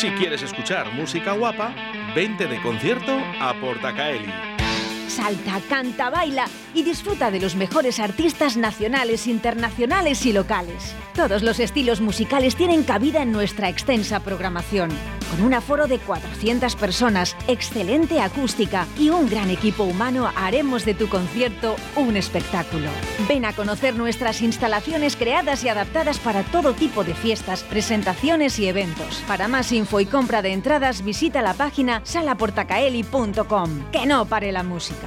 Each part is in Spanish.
Si quieres escuchar música guapa, vente de concierto a Portacaeli. Salta, canta, baila y disfruta de los mejores artistas nacionales, internacionales y locales. Todos los estilos musicales tienen cabida en nuestra extensa programación. Con un aforo de 400 personas, excelente acústica y un gran equipo humano, haremos de tu concierto un espectáculo. Ven a conocer nuestras instalaciones creadas y adaptadas para todo tipo de fiestas, presentaciones y eventos. Para más info y compra de entradas, visita la página salaportacaeli.com. Que no pare la música.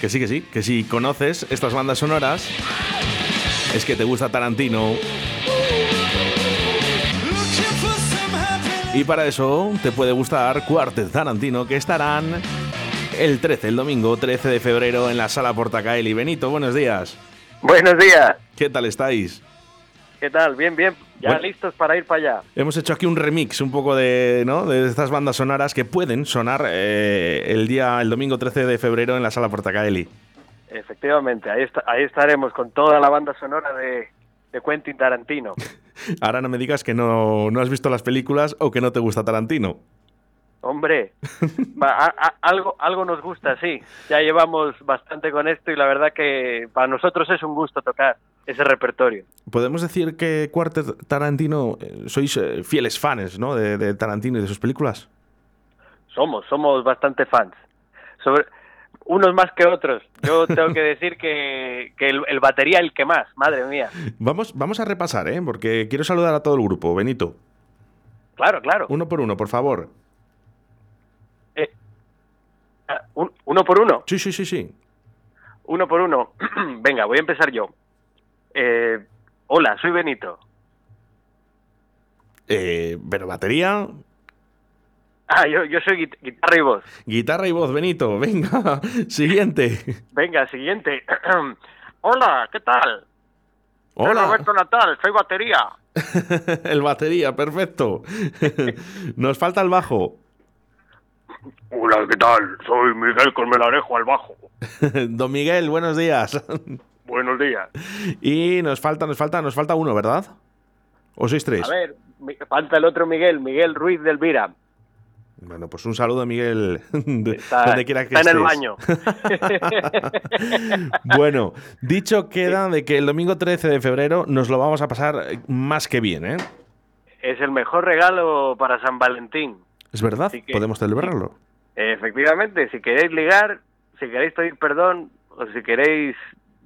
Que sí, que sí, que si conoces estas bandas sonoras, es que te gusta Tarantino. Y para eso te puede gustar Cuartet Tarantino, que estarán el 13, el domingo 13 de febrero en la sala Portacaeli. Benito, buenos días. Buenos días. ¿Qué tal estáis? ¿Qué tal? Bien, bien. Ya listos para ir para allá. Hemos hecho aquí un remix un poco de, ¿no? de estas bandas sonoras que pueden sonar eh, el día, el domingo 13 de febrero en la sala Portacaeli. Efectivamente, ahí, ahí estaremos con toda la banda sonora de, de Quentin Tarantino. Ahora no me digas que no, no has visto las películas o que no te gusta Tarantino. Hombre, algo, algo nos gusta, sí. Ya llevamos bastante con esto y la verdad que para nosotros es un gusto tocar ese repertorio. Podemos decir que Cuartet Tarantino eh, sois eh, fieles fans, ¿no? De, Tarantino y de sus películas. Somos, somos bastante fans. Sobre, unos más que otros. Yo tengo que decir que, el, el, batería el que más, madre mía. Vamos, vamos a repasar, ¿eh? Porque quiero saludar a todo el grupo. Benito. Claro, claro. Uno por uno, por favor. ¿Uno por uno? Sí, sí, sí, sí. Uno por uno. Venga, voy a empezar yo. Eh, hola, soy Benito. Eh, ¿Pero batería? Ah, yo, yo soy guitarra y voz. Guitarra y voz, Benito. Venga, siguiente. Venga, siguiente. hola, ¿qué tal? Hola. Soy Roberto Natal, soy batería. el batería, perfecto. Nos falta el bajo. Hola, ¿qué tal? Soy Miguel Colmelarejo al bajo. Don Miguel, buenos días. Buenos días. Y nos falta, nos falta, nos falta uno, ¿verdad? ¿O sois tres? A ver, falta el otro Miguel, Miguel Ruiz del Vira. Bueno, pues un saludo, Miguel, está, donde quiera que está en el baño. bueno, dicho queda de que el domingo 13 de febrero nos lo vamos a pasar más que bien, ¿eh? Es el mejor regalo para San Valentín. Es verdad, podemos celebrarlo. Efectivamente, si queréis ligar, si queréis pedir perdón o si queréis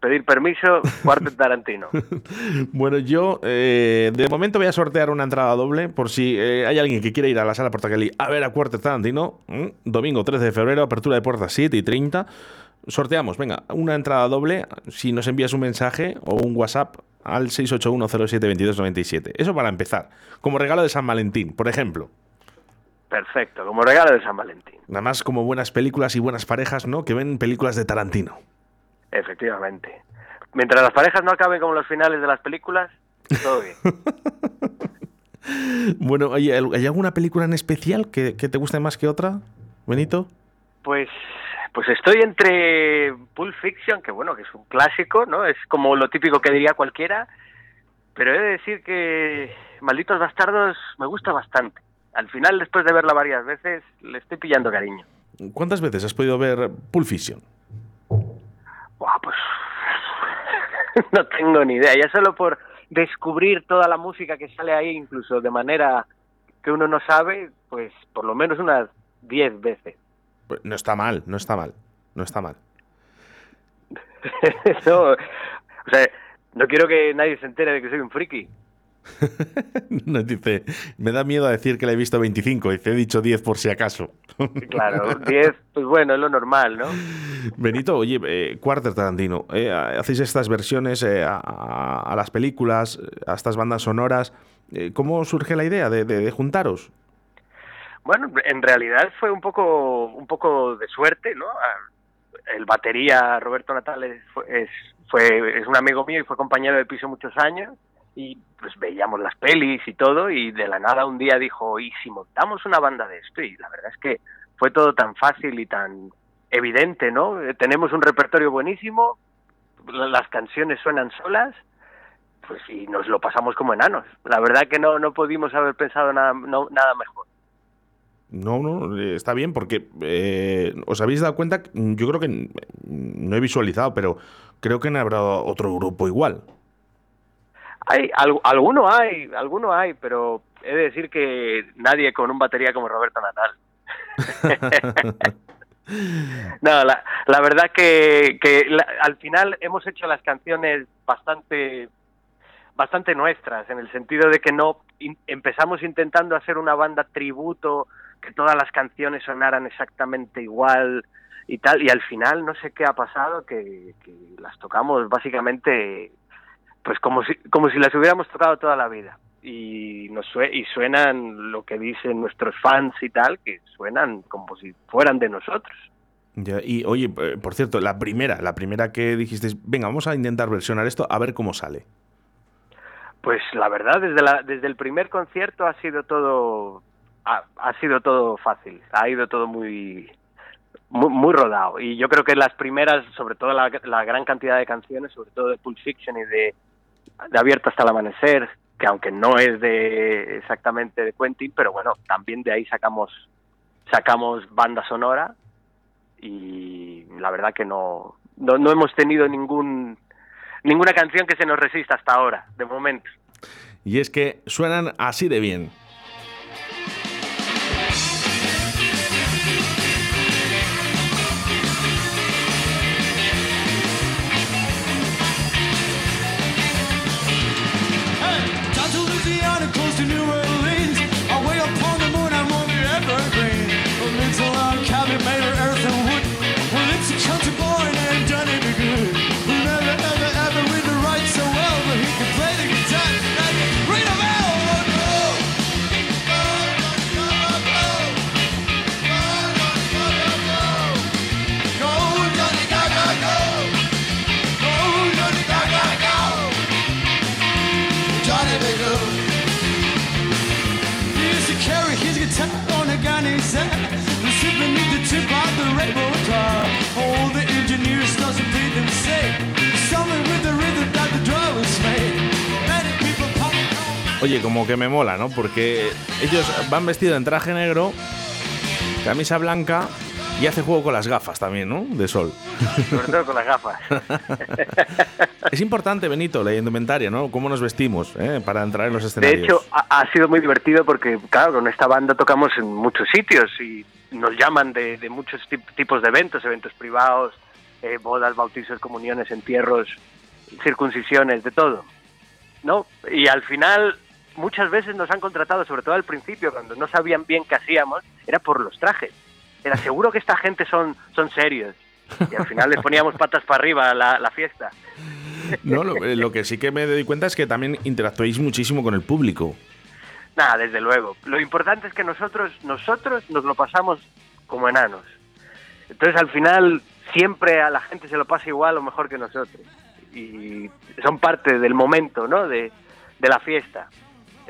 pedir permiso, Cuartet Tarantino. bueno, yo eh, de momento voy a sortear una entrada doble por si eh, hay alguien que quiere ir a la sala Portagalí a ver a Cuartet Tarantino. Domingo 13 de febrero, apertura de puertas 7 y 30. Sorteamos, venga, una entrada doble si nos envías un mensaje o un WhatsApp al 681072297. Eso para empezar, como regalo de San Valentín, por ejemplo. Perfecto, como regalo de San Valentín. Nada más como buenas películas y buenas parejas, ¿no? Que ven películas de Tarantino. Efectivamente. Mientras las parejas no acaben como los finales de las películas, todo bien. bueno, ¿hay, ¿hay, alguna película en especial que, te guste más que otra, Benito? Pues, pues estoy entre Pulp Fiction, que bueno, que es un clásico, ¿no? Es como lo típico que diría cualquiera, pero he de decir que Malditos Bastardos me gusta bastante al final, después de verla varias veces, le estoy pillando cariño. ¿Cuántas veces has podido ver Pulp Fiction? Pues, no tengo ni idea. Ya solo por descubrir toda la música que sale ahí, incluso de manera que uno no sabe, pues por lo menos unas 10 veces. Pues no está mal, no está mal, no está mal. no, no quiero que nadie se entere de que soy un friki. Nos dice, me da miedo a decir que le he visto 25, y te he dicho 10 por si acaso. claro, 10, pues bueno, es lo normal, ¿no? Benito, oye, eh, Quarter Tarantino, eh, hacéis estas versiones eh, a, las películas, a estas bandas sonoras. Eh, ¿Cómo surge la idea de, juntaros? Bueno, en realidad fue un poco, un poco de suerte, ¿no? El batería Roberto Natales es, fue, es un amigo mío y fue compañero de piso muchos años y pues veíamos las pelis y todo y de la nada un día dijo, ¿y si montamos una banda de esto? Y la verdad es que fue todo tan fácil y tan evidente, ¿no? Eh, tenemos un repertorio buenísimo, las canciones suenan solas, pues y nos lo pasamos como enanos. La verdad que no, no pudimos haber pensado nada, nada mejor. No, no, eh, está bien porque eh, os habéis dado cuenta, yo creo que no he visualizado, pero creo que no habrá otro grupo igual. Hay, alguno hay, alguno hay, pero he de decir que nadie con un batería como Roberto Natal. no, la, la verdad que, que al final hemos hecho las canciones bastante bastante nuestras en el sentido de que no empezamos intentando hacer una banda tributo que todas las canciones sonaran exactamente igual y tal y al final no sé qué ha pasado que, que las tocamos básicamente pues como si, como si las hubiéramos tocado toda la vida. Y, nos y suenan lo que dicen nuestros fans y tal, que suenan como si fueran de nosotros. Ya, y oye, eh, por cierto, la primera, la primera que dijiste, venga, vamos a intentar versionar esto a ver cómo sale. Pues la verdad, desde, la, desde el primer concierto ha sido todo ha, sido todo fácil, ha ido todo muy, muy, rodado. Y yo creo que las primeras, sobre todo la, la gran cantidad de canciones, sobre todo de Pulp Fiction y de de Abierto hasta el amanecer, que aunque no es de exactamente de Quentin, pero bueno, también de ahí sacamos sacamos banda sonora y la verdad que no, no, no hemos tenido ningún ninguna canción que se nos resista hasta ahora, de momento. Y es que suenan así de bien. Oye, como que me mola, ¿no? Porque ellos van vestidos en traje negro, camisa blanca y hace juego con las gafas también, ¿no? De sol. Sobre todo con las gafas. es importante, Benito, la indumentaria, ¿no? Cómo nos vestimos ¿eh? para entrar en los escenarios. De hecho, ha, sido muy divertido porque, claro, con esta banda tocamos en muchos sitios y nos llaman de, muchos tipos de eventos, eventos privados, eh, bodas, bautizos, comuniones, entierros, circuncisiones, de todo. ¿No? Y al final muchas veces nos han contratado, sobre todo al principio, cuando no sabían bien qué hacíamos, era por los trajes. Era seguro que esta gente son, son serios. Y al final les poníamos patas para arriba a la, fiesta. No, lo, que sí que me doy cuenta es que también interactuáis muchísimo con el público. Nada, desde luego. Lo importante es que nosotros, nosotros nos lo pasamos como enanos. Entonces al final siempre a la gente se lo pasa igual o mejor que nosotros. Y son parte del momento, ¿no? De, de la fiesta.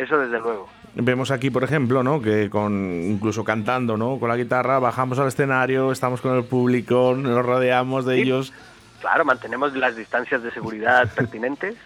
Eso desde luego. Vemos aquí, por ejemplo, ¿no? que con incluso cantando ¿no? con la guitarra, bajamos al escenario, estamos con el público, nos rodeamos de ellos. Claro, mantenemos las distancias de seguridad pertinentes.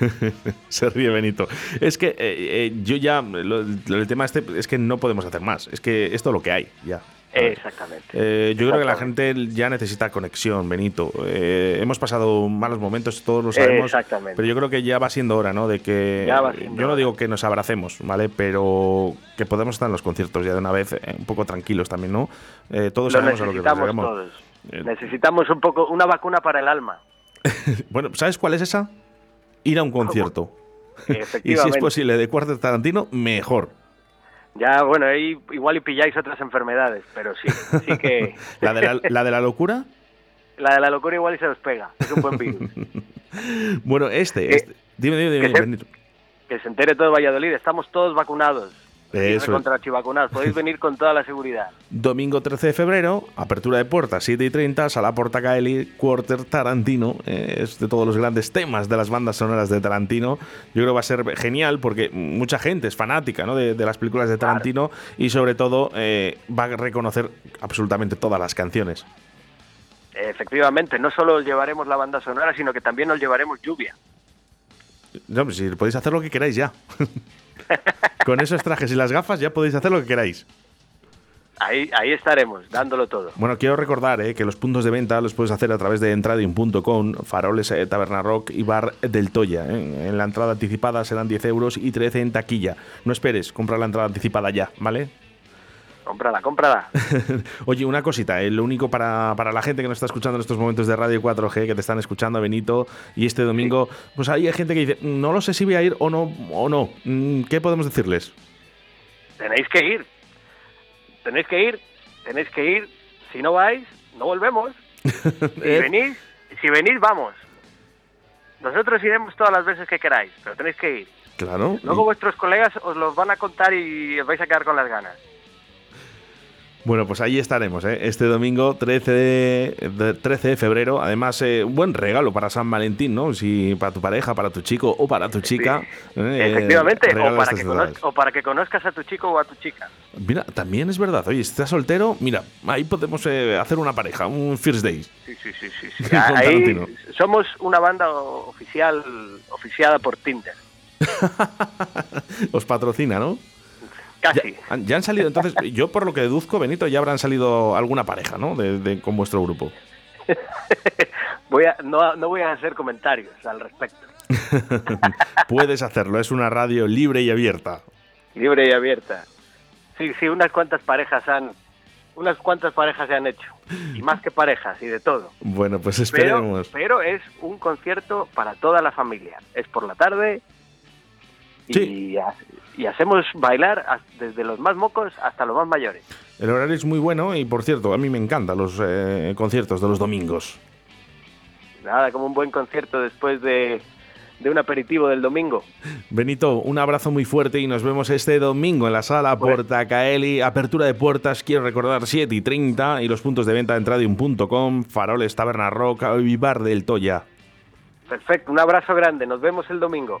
Se ríe Benito. Es que eh, eh, yo ya, el tema este es que no podemos hacer más. Es que esto es lo que hay, ya. Exactamente. Eh, yo creo que la gente ya necesita conexión, Benito. Eh, hemos pasado malos momentos, todos lo sabemos. Exactamente. Pero yo creo que ya va siendo hora, ¿no? De que. Ya va siendo yo no digo que nos abracemos, ¿vale? Pero que podemos estar en los conciertos ya de una vez, eh, un poco tranquilos también, ¿no? Eh, todos Lo sabemos a lo que nos dedicamos. todos. Eh, Necesitamos un poco una vacuna para el alma. Bueno, ¿sabes cuál es esa? Ir a un concierto. y si es posible de Cuarto Tarantino, mejor. Ya, bueno, ahí igual y pilláis otras enfermedades, pero sí, sí que La de la, la de la locura. la de la locura igual y se os pega. Es un buen virus. Bueno, este, este. Dime, dime, dime, que se- Benito. que se entere todo Valladolid, estamos todos vacunados. Eso contra vacunados. Podéis venir con toda la seguridad. Domingo 13 de febrero, apertura de puertas 7 y 30, Sala Portacaeli, Quarter Tarantino. eh, es de todos los grandes temas de las bandas sonoras de Tarantino. Yo creo que va a ser genial porque mucha gente es fanática ¿no? de, de las películas de Tarantino y sobre todo eh, va a reconocer absolutamente todas las canciones. Efectivamente, no solo os llevaremos la banda sonora, sino que también os llevaremos lluvia. No, pues si podéis hacer lo que queráis ya. Con esos trajes y las gafas ya podéis hacer lo que queráis. Ahí, ahí estaremos, dándolo todo. Bueno, quiero recordar eh, que los puntos de venta los puedes hacer a través de entradium.com, Faroles, eh, Taberna Rock y Bar del Toya. eh. En la entrada anticipada serán 10 euros y 13 en taquilla. No esperes, compra la entrada anticipada ya, ¿vale? Cómprala, cómprala. Oye, una cosita, eh, lo único para, para la gente que nos está escuchando en estos momentos de Radio 4G, que te están escuchando, Benito, y este domingo, pues ahí hay gente que dice, no lo sé si voy a ir o no, o no. Mm, ¿Qué podemos decirles? Tenéis que ir. Tenéis que ir. Tenéis que ir. Si no vais, no volvemos. Si Eh, venís, si venís, vamos. Nosotros iremos todas las veces que queráis, pero tenéis que ir. Claro. Luego vuestros colegas os los van a contar y os vais a quedar con las ganas. Bueno, pues ahí estaremos, ¿eh? este domingo 13 de, de- 13 de febrero. Además, eh, un buen regalo para San Valentín, ¿no? Si para tu pareja, para tu chico o para tu chica. eh, Efectivamente, o para, que edades. conozca- o para que conozcas a tu chico o a tu chica. Mira, también es verdad. Oye, si estás soltero, mira, ahí podemos eh, hacer una pareja, un first day. Sí, sí, sí, sí. Ahí somos una banda oficial, oficiada por Tinder. Os patrocina, ¿no? Casi. ya han salido, entonces, yo por lo que deduzco, Benito, ya habrán salido alguna pareja, ¿no? De, de- con vuestro grupo. Voy a, no, no voy a hacer comentarios al respecto. Puedes hacerlo, es una radio libre y abierta. Libre y abierta. Sí, sí, unas cuantas parejas han, unas cuantas parejas se han hecho. Y más que parejas y de todo. Bueno, pues esperemos. pero es un concierto para toda la familia. Es por la tarde y, Sí. ha- y hacemos bailar desde los más mocos hasta los más mayores. El horario es muy bueno y, por cierto, a mí me encantan los eh, conciertos de los domingos. Nada, como un buen concierto después de, de un aperitivo del domingo. Benito, un abrazo muy fuerte y nos vemos este domingo en la sala Bueno. Portacaeli. Apertura de puertas, quiero recordar, 7 y 30 y los puntos de venta en Entradium.com, Faroles, Taberna Rock y Bar del Toya. Perfecto, un abrazo grande. Nos vemos el domingo.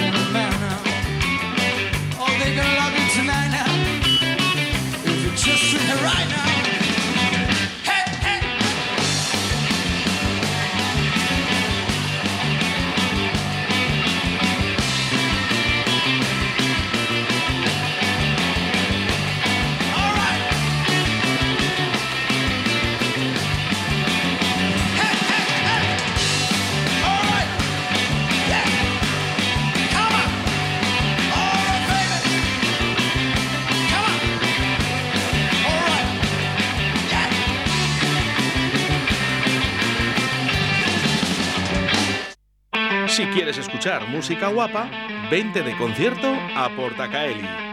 escuchar música guapa, vente de concierto a Portacaeli.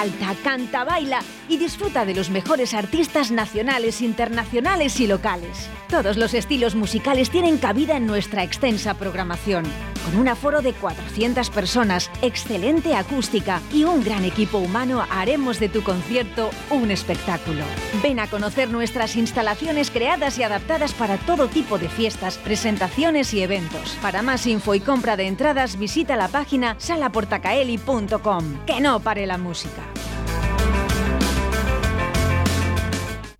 Salta, canta, baila y disfruta de los mejores artistas nacionales, internacionales y locales. Todos los estilos musicales tienen cabida en nuestra extensa programación. Con un aforo de 400 personas, excelente acústica y un gran equipo humano haremos de tu concierto un espectáculo. Ven a conocer nuestras instalaciones creadas y adaptadas para todo tipo de fiestas, presentaciones y eventos. Para más info y compra de entradas visita la página salaportacaeli.com. Que no pare la música.